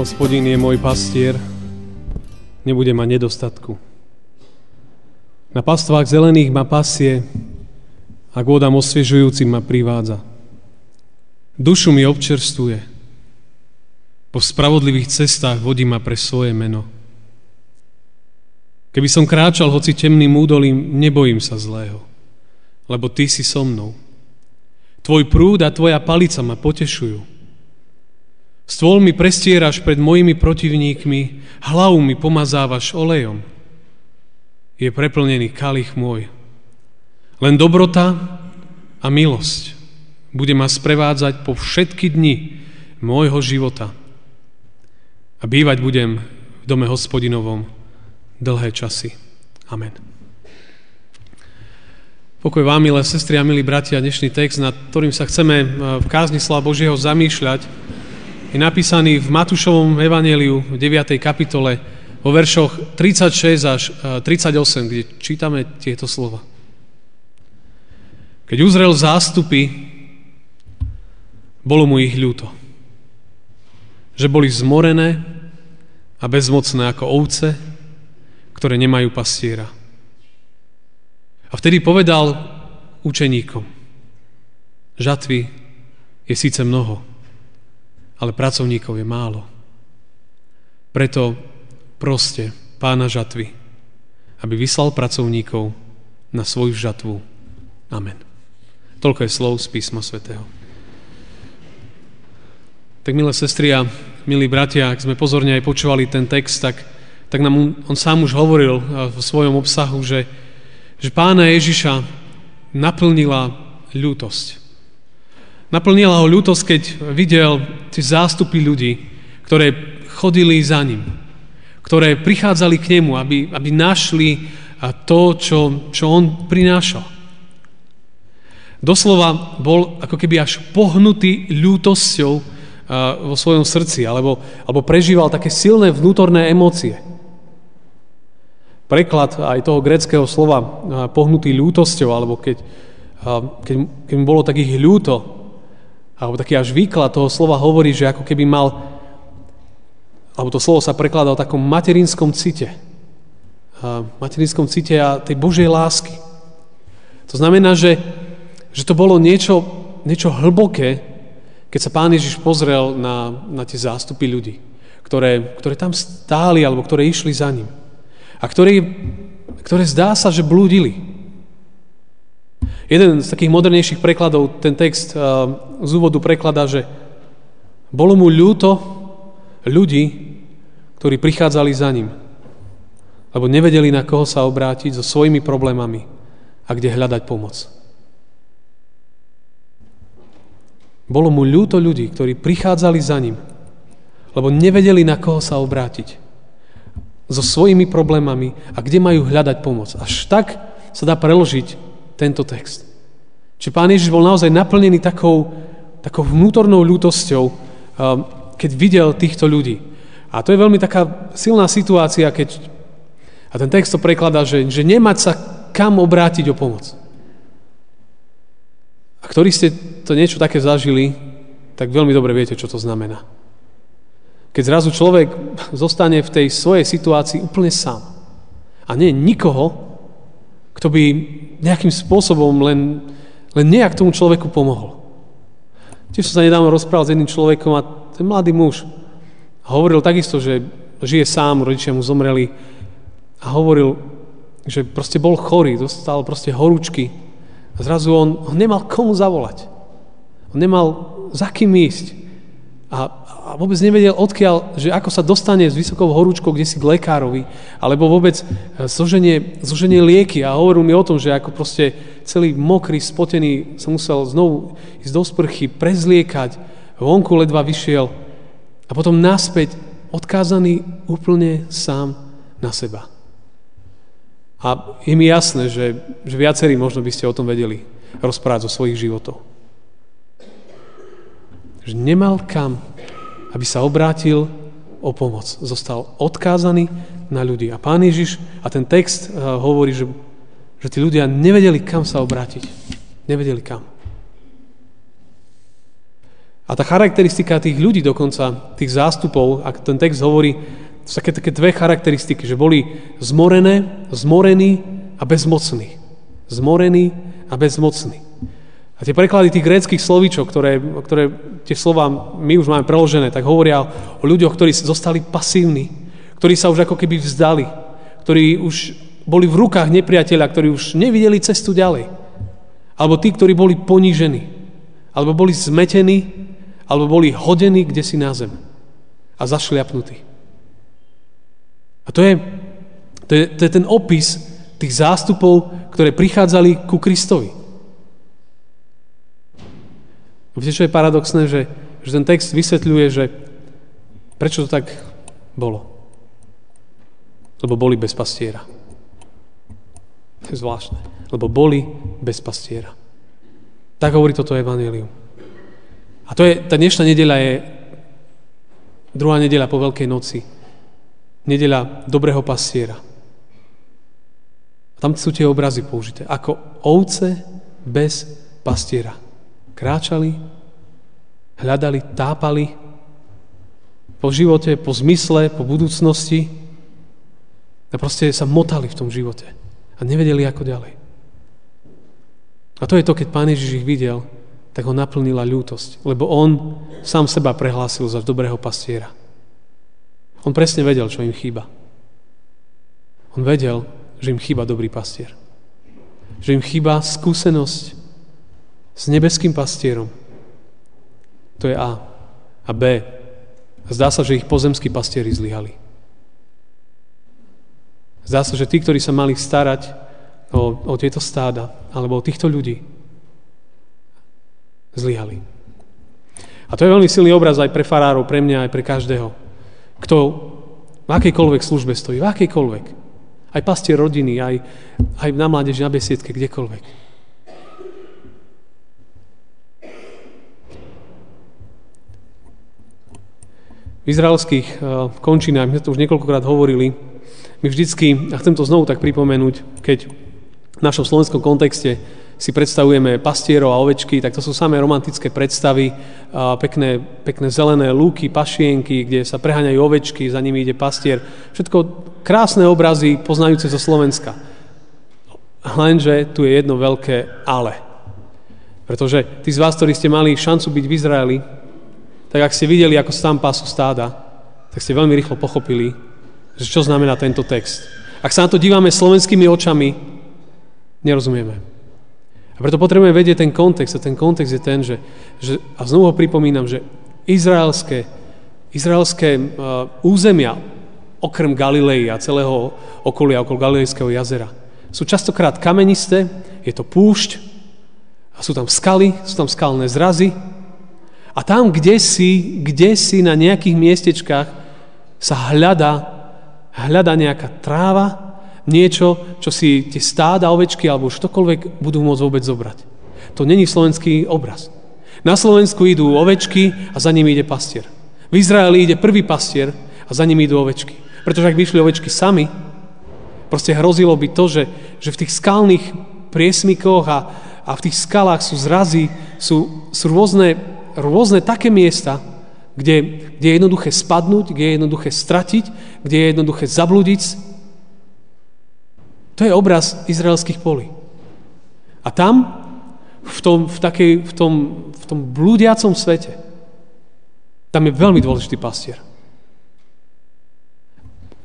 Hospodin je môj pastier, nebude mať nedostatku. Na pastvách zelených ma pasie a k vodám osviežujúcim ma privádza. Dušu mi občerstuje. Po spravodlivých cestách vodí ma pre svoje meno. Keby som kráčal hoci temným údolím, nebojím sa zlého, lebo ty si so mnou. Tvoj prúd a tvoja palica ma potešujú. Stôl mi prestieraš pred mojimi protivníkmi, hlavu mi pomazávaš olejom. Je preplnený kalich môj. Len dobrota a milosť bude ma sprevádzať po všetky dni môjho života. A bývať budem v dome hospodinovom dlhé časy. Amen. Pokoj vám, milé sestry a milí bratia, dnešný text, nad ktorým sa chceme v kázni Božieho zamýšľať, je napísaný v Matúšovom evaneliu v 9. kapitole vo veršoch 36 až 38, e, kde čítame tieto slova. Keď uzrel zástupy, bolo mu ich ľúto. Že boli zmorené a bezmocné ako ovce, ktoré nemajú pastiera. A vtedy povedal učeníkom, žatvy je síce mnoho, ale pracovníkov je málo. Preto proste pána žatvy, aby vyslal pracovníkov na svoju žatvu. Amen. Toľko je slov z písma svätého. Tak milé sestry a milí bratia, ak sme pozorne aj počúvali ten text, tak, tak nám on, on sám už hovoril v svojom obsahu, že, že pána Ježiša naplnila ľútosť. Naplnila ho ľútosť, keď videl tie zástupy ľudí, ktoré chodili za ním, ktoré prichádzali k nemu, aby, aby našli to, čo, čo on prinášal. Doslova bol ako keby až pohnutý ľútosťou vo svojom srdci, alebo, alebo prežíval také silné vnútorné emócie. Preklad aj toho greckého slova pohnutý ľútosťou, alebo keď, keď, keď mu bolo takých ľúto, alebo taký až výklad toho slova hovorí, že ako keby mal, alebo to slovo sa prekladá o takom materinskom cite. A materinskom cite a tej Božej lásky. To znamená, že, že to bolo niečo, niečo hlboké, keď sa Pán Ježiš pozrel na, na tie zástupy ľudí, ktoré, ktoré tam stáli alebo ktoré išli za ním. A ktoré, ktoré zdá sa, že blúdili. Jeden z takých modernejších prekladov ten text eh, z úvodu prekladá, že bolo mu ľúto ľudí, ktorí prichádzali za ním, lebo nevedeli, na koho sa obrátiť so svojimi problémami a kde hľadať pomoc. Bolo mu ľúto ľudí, ktorí prichádzali za ním, lebo nevedeli, na koho sa obrátiť so svojimi problémami a kde majú hľadať pomoc. Až tak sa dá preložiť tento text. Čiže pán Ježiš bol naozaj naplnený takou, takou vnútornou ľútosťou, um, keď videl týchto ľudí. A to je veľmi taká silná situácia, keď, a ten text to prekladá, že, že nemať sa kam obrátiť o pomoc. A ktorí ste to niečo také zažili, tak veľmi dobre viete, čo to znamená. Keď zrazu človek zostane v tej svojej situácii úplne sám. A nie nikoho, kto by nejakým spôsobom len, len nejak tomu človeku pomohol. Tiež som sa nedávno rozprával s jedným človekom a ten mladý muž hovoril takisto, že žije sám, rodičia mu zomreli a hovoril, že proste bol chorý, dostal proste horúčky a zrazu on, on nemal komu zavolať. On nemal za kým ísť. A, a vôbec nevedel, odkiaľ, že ako sa dostane s vysokou horúčkou kde si k lekárovi, alebo vôbec e, zoženie, zoženie lieky. A hovoril mi o tom, že ako proste celý mokrý, spotený sa musel znovu ísť do sprchy, prezliekať, vonku ledva vyšiel a potom naspäť odkázaný úplne sám na seba. A je mi jasné, že, že viacerí možno by ste o tom vedeli rozprávať zo svojich životov. Že nemal kam, aby sa obrátil o pomoc. Zostal odkázaný na ľudí. A pán Ježiš, a ten text uh, hovorí, že, že tí ľudia nevedeli, kam sa obrátiť. Nevedeli kam. A tá charakteristika tých ľudí dokonca, tých zástupov, ak ten text hovorí, sú také, také dve charakteristiky, že boli zmorené, zmorení a bezmocní. Zmorení a bezmocní. A tie preklady tých gréckých slovíčok, ktoré, ktoré tie slova my už máme preložené, tak hovoria o ľuďoch, ktorí zostali pasívni, ktorí sa už ako keby vzdali, ktorí už boli v rukách nepriateľa, ktorí už nevideli cestu ďalej. Alebo tí, ktorí boli ponížení, alebo boli zmetení, alebo boli hodení kde si na zem a zašliapnutí. A to je, to je, to je ten opis tých zástupov, ktoré prichádzali ku Kristovi. Viete, čo je paradoxné, že, že ten text vysvetľuje, že prečo to tak bolo. Lebo boli bez pastiera. To je zvláštne. Lebo boli bez pastiera. Tak hovorí toto evanelium. A to je, tá dnešná nedeľa je druhá nedeľa po Veľkej noci. Nedeľa dobrého pastiera. A tam sú tie obrazy použité. Ako ovce bez pastiera. Kráčali, hľadali, tápali po živote, po zmysle, po budúcnosti a proste sa motali v tom živote a nevedeli ako ďalej. A to je to, keď Pán Ježiš ich videl, tak ho naplnila ľútosť, lebo on sám seba prehlásil za dobrého pastiera. On presne vedel, čo im chýba. On vedel, že im chýba dobrý pastier. Že im chýba skúsenosť s nebeským pastierom. To je A. A B. Zdá sa, že ich pozemskí pastieri zlyhali. Zdá sa, že tí, ktorí sa mali starať o, o tieto stáda, alebo o týchto ľudí, zlyhali. A to je veľmi silný obraz aj pre farárov, pre mňa, aj pre každého. Kto v akejkoľvek službe stojí, v akejkoľvek. Aj pastier rodiny, aj, aj na mládeži, na besiedke, kdekoľvek. Izraelských uh, končinách, my sme to už niekoľkokrát hovorili, my vždycky, a chcem to znovu tak pripomenúť, keď v našom slovenskom kontexte si predstavujeme pastierov a ovečky, tak to sú samé romantické predstavy, pekné, pekné zelené lúky, pašienky, kde sa preháňajú ovečky, za nimi ide pastier. Všetko krásne obrazy poznajúce zo Slovenska. Lenže tu je jedno veľké ale. Pretože tí z vás, ktorí ste mali šancu byť v Izraeli, tak ak ste videli, ako sa tam pású stáda, tak ste veľmi rýchlo pochopili, že čo znamená tento text. Ak sa na to dívame slovenskými očami, nerozumieme. A preto potrebujeme vedieť ten kontext. A ten kontext je ten, že, že a znovu ho pripomínam, že izraelské, izraelské uh, územia, okrem Galilei a celého okolia okolo Galilejského jazera, sú častokrát kamenisté, je to púšť, a sú tam skaly, sú tam skalné zrazy. A tam, kde si, kde si na nejakých miestečkách sa hľada, hľada nejaká tráva, niečo, čo si tie stáda, ovečky alebo štokoľvek budú môcť vôbec zobrať. To není slovenský obraz. Na Slovensku idú ovečky a za nimi ide pastier. V Izraeli ide prvý pastier a za nimi idú ovečky. Pretože ak by išli ovečky sami, proste hrozilo by to, že, že v tých skalných priesmikoch a, a v tých skalách sú zrazy, sú, sú rôzne, rôzne také miesta, kde, kde je jednoduché spadnúť, kde je jednoduché stratiť, kde je jednoduché zablúdiť to je obraz izraelských polí. A tam, v tom, v takej, v tom, v tom blúdiacom svete, tam je veľmi dôležitý pastier.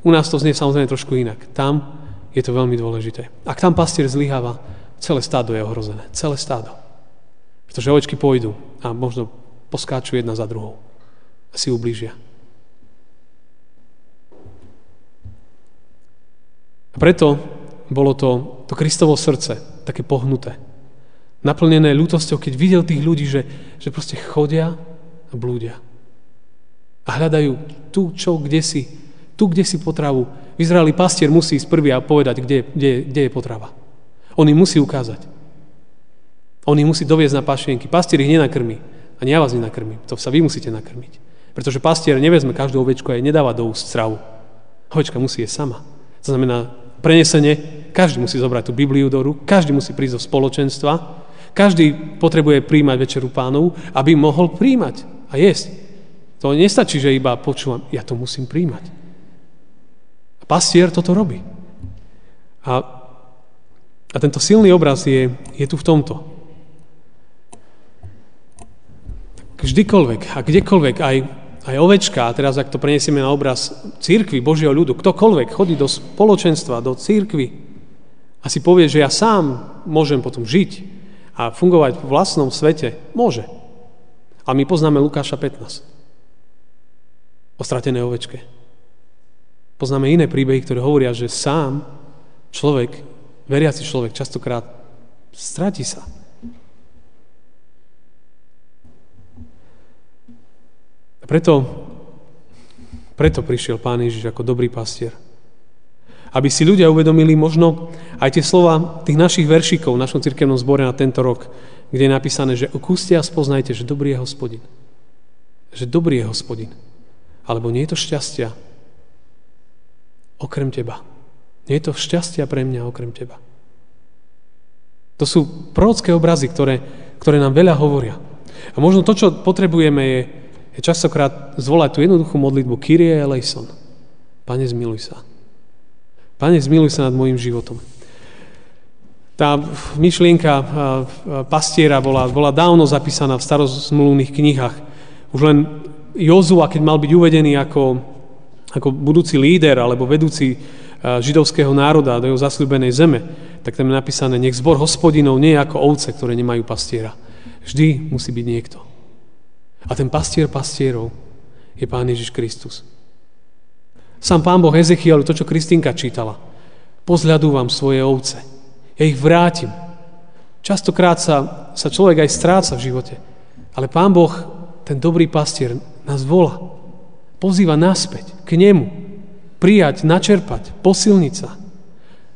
U nás to znie samozrejme trošku inak. Tam je to veľmi dôležité. Ak tam pastier zlyháva, celé stádo je ohrozené. Celé stádo. Pretože ovečky pôjdu a možno poskáču jedna za druhou a si ublížia. A preto bolo to, to Kristovo srdce, také pohnuté. Naplnené ľútosťou, keď videl tých ľudí, že, že proste chodia a blúdia. A hľadajú tu, čo, kde si, tu, kde si potravu. V pastier musí ísť prvý a povedať, kde, kde, kde je potrava. On musí ukázať. On ich musí doviezť na pašienky. Pastier ich nenakrmí. Ani ja vás nenakrmím. To sa vy musíte nakrmiť. Pretože pastier nevezme každú ovečku a jej nedáva do úst stravu. Ovečka musí jesť sama. To znamená, prenesenie, každý musí zobrať tú Bibliu do rúk, každý musí prísť do spoločenstva, každý potrebuje príjmať večeru pánov, aby mohol príjmať a jesť. To nestačí, že iba počúvam, ja to musím príjmať. A pastier toto robí. A, a tento silný obraz je, je tu v tomto. Vždykoľvek a kdekoľvek aj aj ovečka, a teraz ak to prenesieme na obraz církvy, Božieho ľudu, ktokoľvek chodí do spoločenstva, do církvy a si povie, že ja sám môžem potom žiť a fungovať v vlastnom svete, môže. A my poznáme Lukáša 15 o stratenej ovečke. Poznáme iné príbehy, ktoré hovoria, že sám človek, veriaci človek, častokrát stratí sa. Preto, preto prišiel Pán Ježiš ako dobrý pastier. Aby si ľudia uvedomili možno aj tie slova tých našich veršikov v našom cirkevnom zbore na tento rok, kde je napísané, že okúste a spoznajte, že dobrý je hospodin. Že dobrý je hospodin. Alebo nie je to šťastia okrem teba. Nie je to šťastia pre mňa okrem teba. To sú prorocké obrazy, ktoré, ktoré nám veľa hovoria. A možno to, čo potrebujeme, je, je častokrát zvolať tú jednoduchú modlitbu Kyrie eleison. Pane, zmiluj sa. Pane, zmiluj sa nad môjim životom. Tá myšlienka pastiera bola, bola dávno zapísaná v starozmluvných knihách. Už len Jozua, keď mal byť uvedený ako, ako budúci líder alebo vedúci židovského národa do jeho zasľúbenej zeme, tak tam je napísané, nech zbor hospodinov nie je ako ovce, ktoré nemajú pastiera. Vždy musí byť niekto. A ten pastier pastierov je Pán Ježiš Kristus. Sám Pán Boh Ezechiel, to, čo Kristinka čítala. Pozľadú vám svoje ovce. Ja ich vrátim. Častokrát sa, sa človek aj stráca v živote. Ale Pán Boh, ten dobrý pastier, nás volá. Pozýva naspäť k nemu. Prijať, načerpať, posilniť sa.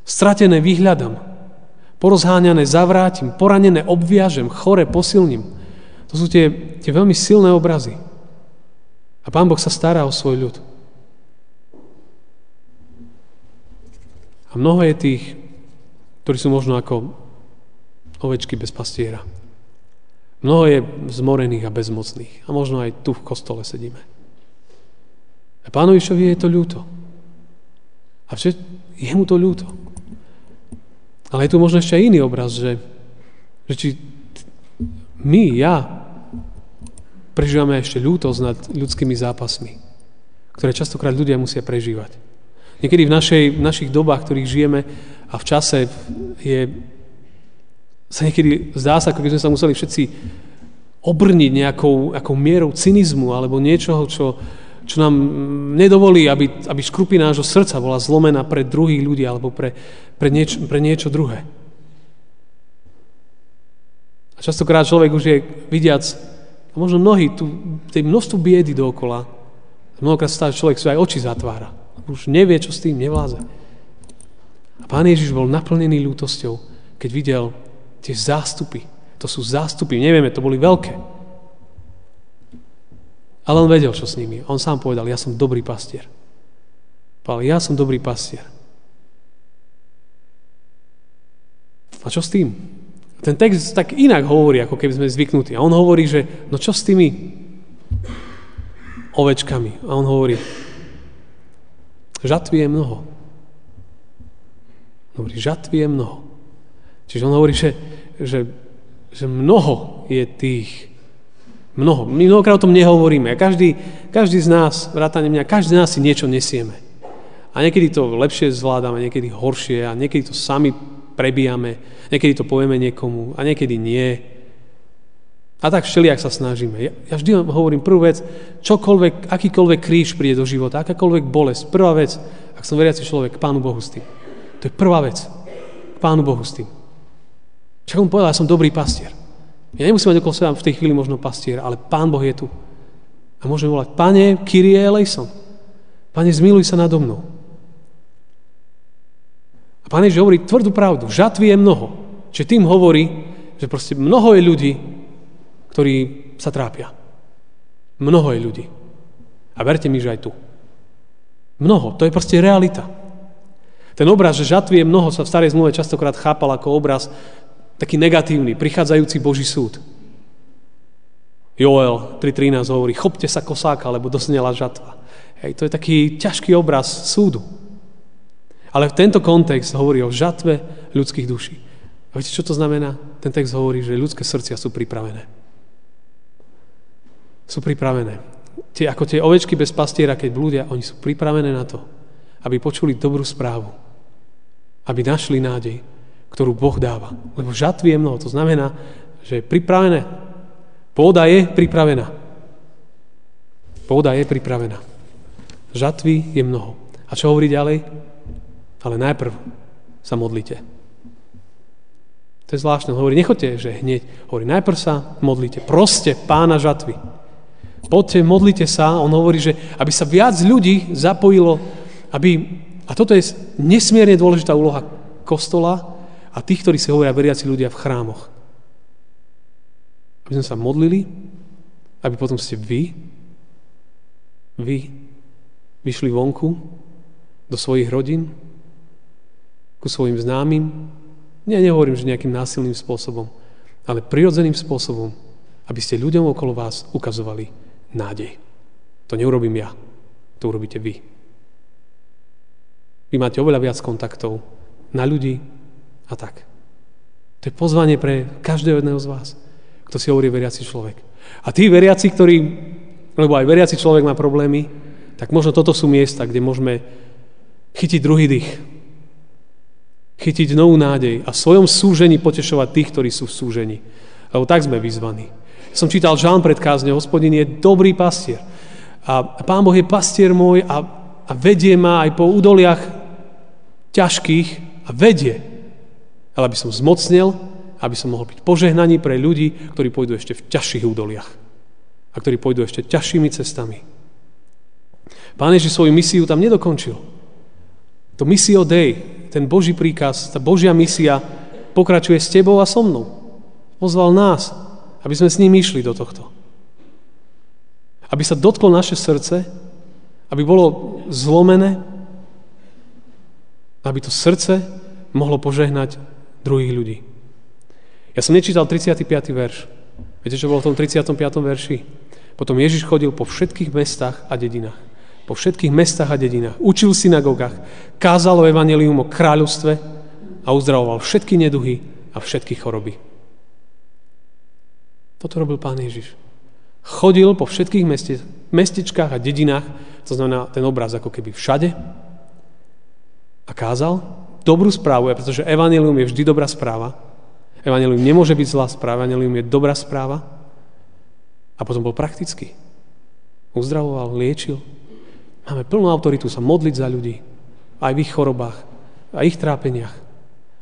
Stratené vyhľadám. Porozháňané zavrátim, poranené obviažem, chore posilním. To sú tie, tie veľmi silné obrazy. A Pán Boh sa stará o svoj ľud. A mnoho je tých, ktorí sú možno ako ovečky bez pastiera. Mnoho je zmorených a bezmocných. A možno aj tu v kostole sedíme. A pánovišovi je to ľúto. A vše, je mu to ľúto. Ale je tu možno ešte aj iný obraz, že, že či my, ja, prežívame ešte ľútosť nad ľudskými zápasmi, ktoré častokrát ľudia musia prežívať. Niekedy v, našej, v našich dobách, v ktorých žijeme a v čase je, sa niekedy zdá sa, ako by sme sa museli všetci obrniť nejakou, nejakou mierou cynizmu alebo niečoho, čo, čo nám nedovolí, aby, aby škrupina nášho srdca bola zlomená pre druhých ľudí alebo pre, pre, nieč, pre niečo druhé. A častokrát človek už je vidiac a možno mnohí tu, tej množstvu biedy dookola, mnohokrát stále človek si aj oči zatvára. Už nevie, čo s tým nevláze. A pán Ježiš bol naplnený ľútosťou, keď videl tie zástupy. To sú zástupy, nevieme, to boli veľké. Ale on vedel, čo s nimi. On sám povedal, ja som dobrý pastier. Povedal, ja som dobrý pastier. A čo s tým? Ten text tak inak hovorí, ako keby sme zvyknutí. A on hovorí, že no čo s tými ovečkami? A on hovorí, žatvy je mnoho. Hovorí, žatvy je mnoho. Čiže on hovorí, že, že, že mnoho je tých, mnoho. My mnohokrát o tom nehovoríme. A každý, každý z nás, vrátane mňa, každý z nás si niečo nesieme. A niekedy to lepšie zvládame, niekedy horšie a niekedy to sami prebijame, niekedy to povieme niekomu a niekedy nie. A tak všelijak sa snažíme. Ja, ja vždy hovorím prvú vec, čokoľvek, akýkoľvek kríž príde do života, akákoľvek bolesť, prvá vec, ak som veriaci človek, k Pánu Bohu s tým. To je prvá vec. K Pánu Bohu s tým. Však on povedal, ja som dobrý pastier. Ja nemusím mať okolo seba v tej chvíli možno pastier, ale Pán Boh je tu. A môžeme volať, Pane, Kyrie eleison. Pane, zmiluj sa nado mnou. Pane Ježiš hovorí tvrdú pravdu. Žatvy je mnoho. Čiže tým hovorí, že proste mnoho je ľudí, ktorí sa trápia. Mnoho je ľudí. A verte mi, že aj tu. Mnoho. To je proste realita. Ten obraz, že žatvy je mnoho, sa v starej zmluve častokrát chápal ako obraz taký negatívny, prichádzajúci Boží súd. Joel 3.13 hovorí, chopte sa kosáka, lebo dosnela žatva. Hej, to je taký ťažký obraz súdu. Ale tento kontext hovorí o žatve ľudských duší. A viete, čo to znamená? Ten text hovorí, že ľudské srdcia sú pripravené. Sú pripravené. Tie, ako tie ovečky bez pastiera, keď blúdia, oni sú pripravené na to, aby počuli dobrú správu. Aby našli nádej, ktorú Boh dáva. Lebo žatvy je mnoho. To znamená, že je pripravené Pôda je pripravená. Pôda je pripravená. Žatvy je mnoho. A čo hovorí ďalej? Ale najprv sa modlite. To je zvláštne. Hovorí, nechoďte, že hneď. Hovorí, najprv sa modlite. Proste pána žatvy. Poďte, modlite sa. On hovorí, že aby sa viac ľudí zapojilo, aby, a toto je nesmierne dôležitá úloha kostola a tých, ktorí si hovoria veriaci ľudia v chrámoch aby sme sa modlili, aby potom ste vy, vy vyšli vonku do svojich rodín, ku svojim známym. Nie, nehovorím, že nejakým násilným spôsobom, ale prirodzeným spôsobom, aby ste ľuďom okolo vás ukazovali nádej. To neurobím ja, to urobíte vy. Vy máte oveľa viac kontaktov na ľudí a tak. To je pozvanie pre každého jedného z vás kto si hovorí veriaci človek. A tí veriaci, ktorí, lebo aj veriaci človek má problémy, tak možno toto sú miesta, kde môžeme chytiť druhý dých. Chytiť novú nádej a v svojom súžení potešovať tých, ktorí sú v súžení. Lebo tak sme vyzvaní. Som čítal Žán pred kázne, hospodin je dobrý pastier. A Pán Boh je pastier môj a, a vedie ma aj po údoliach ťažkých a vedie. Ale aby som zmocnil aby som mohol byť požehnaní pre ľudí, ktorí pôjdu ešte v ťažších údoliach a ktorí pôjdu ešte ťažšími cestami. Pán Ježiš svoju misiu tam nedokončil. To misio Dei, ten Boží príkaz, tá Božia misia pokračuje s tebou a so mnou. Pozval nás, aby sme s ním išli do tohto. Aby sa dotklo naše srdce, aby bolo zlomené, aby to srdce mohlo požehnať druhých ľudí. Ja som nečítal 35. verš. Viete, čo bolo v tom 35. verši? Potom Ježiš chodil po všetkých mestách a dedinách. Po všetkých mestách a dedinách. Učil v synagogách, kázal o evanelium o kráľovstve a uzdravoval všetky neduhy a všetky choroby. Toto robil pán Ježiš. Chodil po všetkých meste, mestečkách a dedinách, to znamená ten obraz ako keby všade, a kázal dobrú správu, pretože evanelium je vždy dobrá správa, Evangelium nemôže byť zlá správa, Evangelium je dobrá správa. A potom bol praktický. Uzdravoval, liečil. Máme plnú autoritu sa modliť za ľudí. Aj v ich chorobách, a ich trápeniach.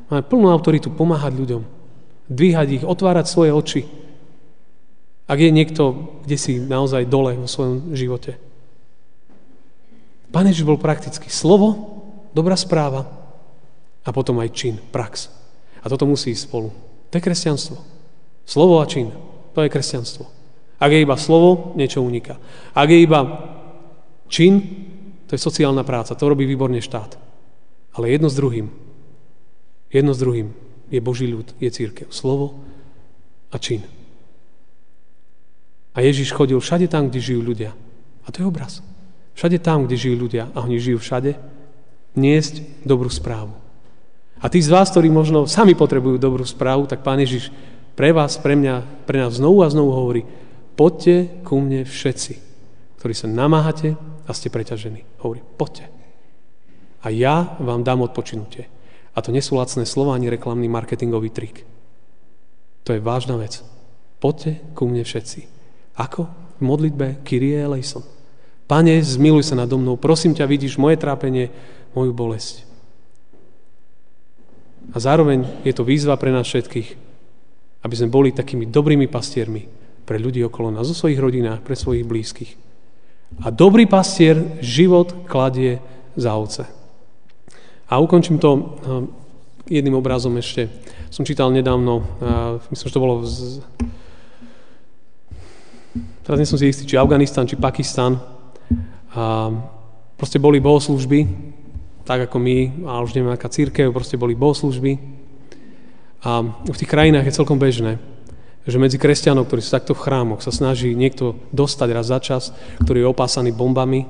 Máme plnú autoritu pomáhať ľuďom. Dvíhať ich, otvárať svoje oči. Ak je niekto, kde si naozaj dole vo svojom živote. Pán Ježiš bol praktický. Slovo, dobrá správa a potom aj čin, prax. A toto musí ísť spolu. To je kresťanstvo. Slovo a čin. To je kresťanstvo. Ak je iba slovo, niečo uniká. Ak je iba čin, to je sociálna práca. To robí výborne štát. Ale jedno s druhým. Jedno s druhým je Boží ľud, je církev. Slovo a čin. A Ježiš chodil všade tam, kde žijú ľudia. A to je obraz. Všade tam, kde žijú ľudia, a oni žijú všade, niesť dobrú správu. A tí z vás, ktorí možno sami potrebujú dobrú správu, tak Pán Ježiš pre vás, pre mňa, pre nás znovu a znovu hovorí, poďte ku mne všetci, ktorí sa namáhate a ste preťažení. Hovorí, poďte. A ja vám dám odpočinutie. A to nie sú lacné slova ani reklamný marketingový trik. To je vážna vec. Poďte ku mne všetci. Ako? V modlitbe Kyrie eleison. Pane, zmiluj sa nado mnou, prosím ťa, vidíš moje trápenie, moju bolesť. A zároveň je to výzva pre nás všetkých, aby sme boli takými dobrými pastiermi pre ľudí okolo nás, zo svojich rodinách, pre svojich blízkych. A dobrý pastier život kladie za ovce. A ukončím to eh, jedným obrazom ešte. Som čítal nedávno, eh, myslím, že to bolo z... Teraz nie som si istý, či Afganistan, či Pakistan. A proste boli bohoslužby, tak ako my, a už neviem, aká církev, proste boli bohoslužby. A v tých krajinách je celkom bežné, že medzi kresťanov, ktorí sú takto v chrámoch, sa snaží niekto dostať raz za čas, ktorý je opásaný bombami,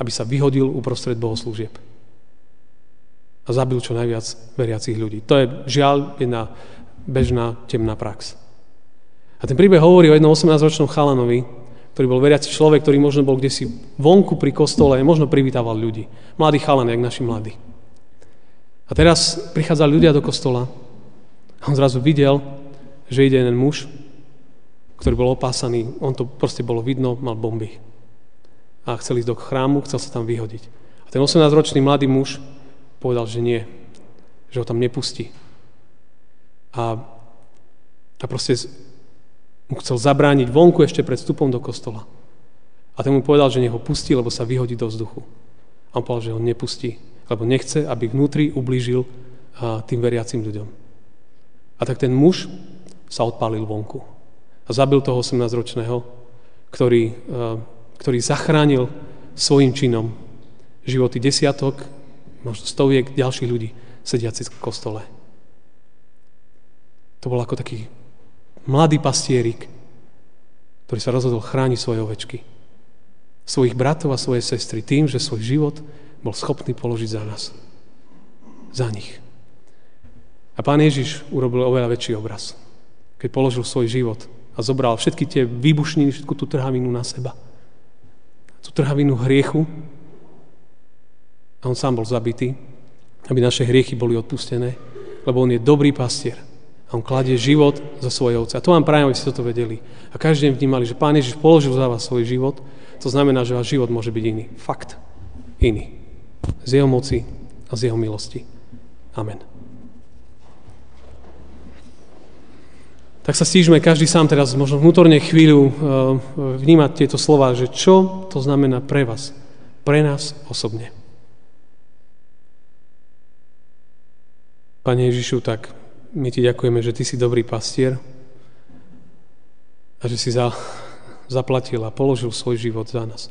aby sa vyhodil uprostred bohoslúžieb. A zabil čo najviac veriacich ľudí. To je žiaľ jedna bežná temná prax. A ten príbeh hovorí o jednom 18-ročnom chalanovi, ktorý bol veriaci človek, ktorý možno bol kde si vonku pri kostole, možno privítával ľudí. Mladý chalan, jak naši mladí. A teraz prichádzali ľudia do kostola a on zrazu videl, že ide jeden muž, ktorý bol opásaný, on to proste bolo vidno, mal bomby. A chcel ísť do chrámu, chcel sa tam vyhodiť. A ten 18-ročný mladý muž povedal, že nie, že ho tam nepustí. A, a proste mu chcel zabrániť vonku ešte pred vstupom do kostola. A ten mu povedal, že nech ho pustí, lebo sa vyhodí do vzduchu. A on povedal, že ho nepustí, lebo nechce, aby vnútri ublížil tým veriacim ľuďom. A tak ten muž sa odpálil vonku. A zabil toho 18-ročného, ktorý, eh, ktorý zachránil svojim činom životy desiatok, možno stoviek ďalších ľudí sediacich v kostole. To bol ako taký mladý pastierik, ktorý sa rozhodol chrániť svoje ovečky. Svojich bratov a svoje sestry tým, že svoj život bol schopný položiť za nás. Za nich. A pán Ježiš urobil oveľa väčší obraz keď položil svoj život a zobral všetky tie výbušniny, všetku tú trhavinu na seba. Tú trhavinu hriechu a on sám bol zabitý, aby naše hriechy boli odpustené, lebo on je dobrý pastier a on kladie život za svoje ovce. A to vám prajem, aby ste toto vedeli. A každý deň vnímali, že Pán Ježiš položil za vás svoj život, to znamená, že váš život môže byť iný. Fakt. Iný. Z jeho moci a z jeho milosti. Amen. Tak sa stížme každý sám teraz možno vnútorne chvíľu eh, vnímať tieto slova, že čo to znamená pre vás, pre nás osobne. Pane Ježišu, tak my Ti ďakujeme, že Ty si dobrý pastier a že si za, zaplatil a položil svoj život za nás.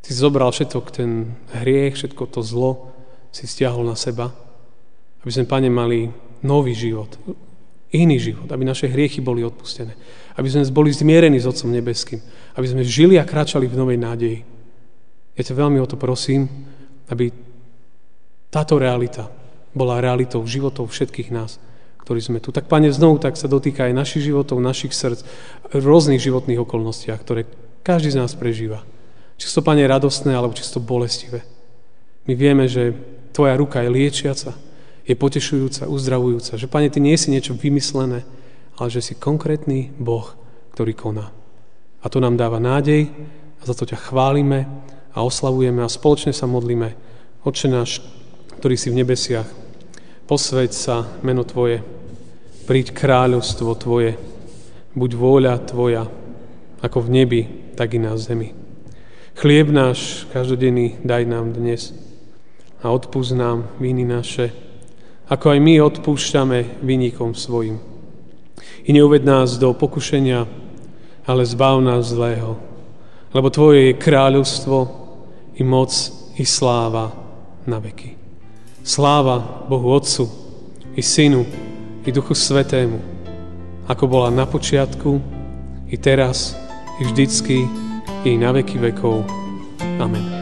Si zobral všetok ten hriech, všetko to zlo, si stiahol na seba, aby sme, Pane, mali nový život, iný život, aby naše hriechy boli odpustené, aby sme boli zmierení s Otcom Nebeským, aby sme žili a kráčali v novej nádeji. Ja ťa veľmi o to prosím, aby táto realita bola realitou životov všetkých nás, ktorí sme tu. Tak, Pane, znovu tak sa dotýka aj našich životov, našich srdc, v rôznych životných okolnostiach, ktoré každý z nás prežíva. Čisto, Pane, radostné, alebo čisto bolestivé. My vieme, že Tvoja ruka je liečiaca, je potešujúca, uzdravujúca. Že, Pane, Ty nie si niečo vymyslené, ale že si konkrétny Boh, ktorý koná. A to nám dáva nádej a za to ťa chválime a oslavujeme a spoločne sa modlíme. Oče náš, ktorý si v nebesiach, posveď sa meno Tvoje, príď kráľovstvo Tvoje, buď vôľa Tvoja, ako v nebi, tak i na zemi. Chlieb náš každodenný daj nám dnes a odpúsť nám viny naše, ako aj my odpúšťame vynikom svojim. I neuved nás do pokušenia, ale zbav nás zlého. Lebo Tvoje je kráľovstvo, i moc, i sláva na veky. Sláva Bohu Otcu, i Synu, i Duchu Svetému, ako bola na počiatku, i teraz, i vždycky, i na veky vekov. Amen.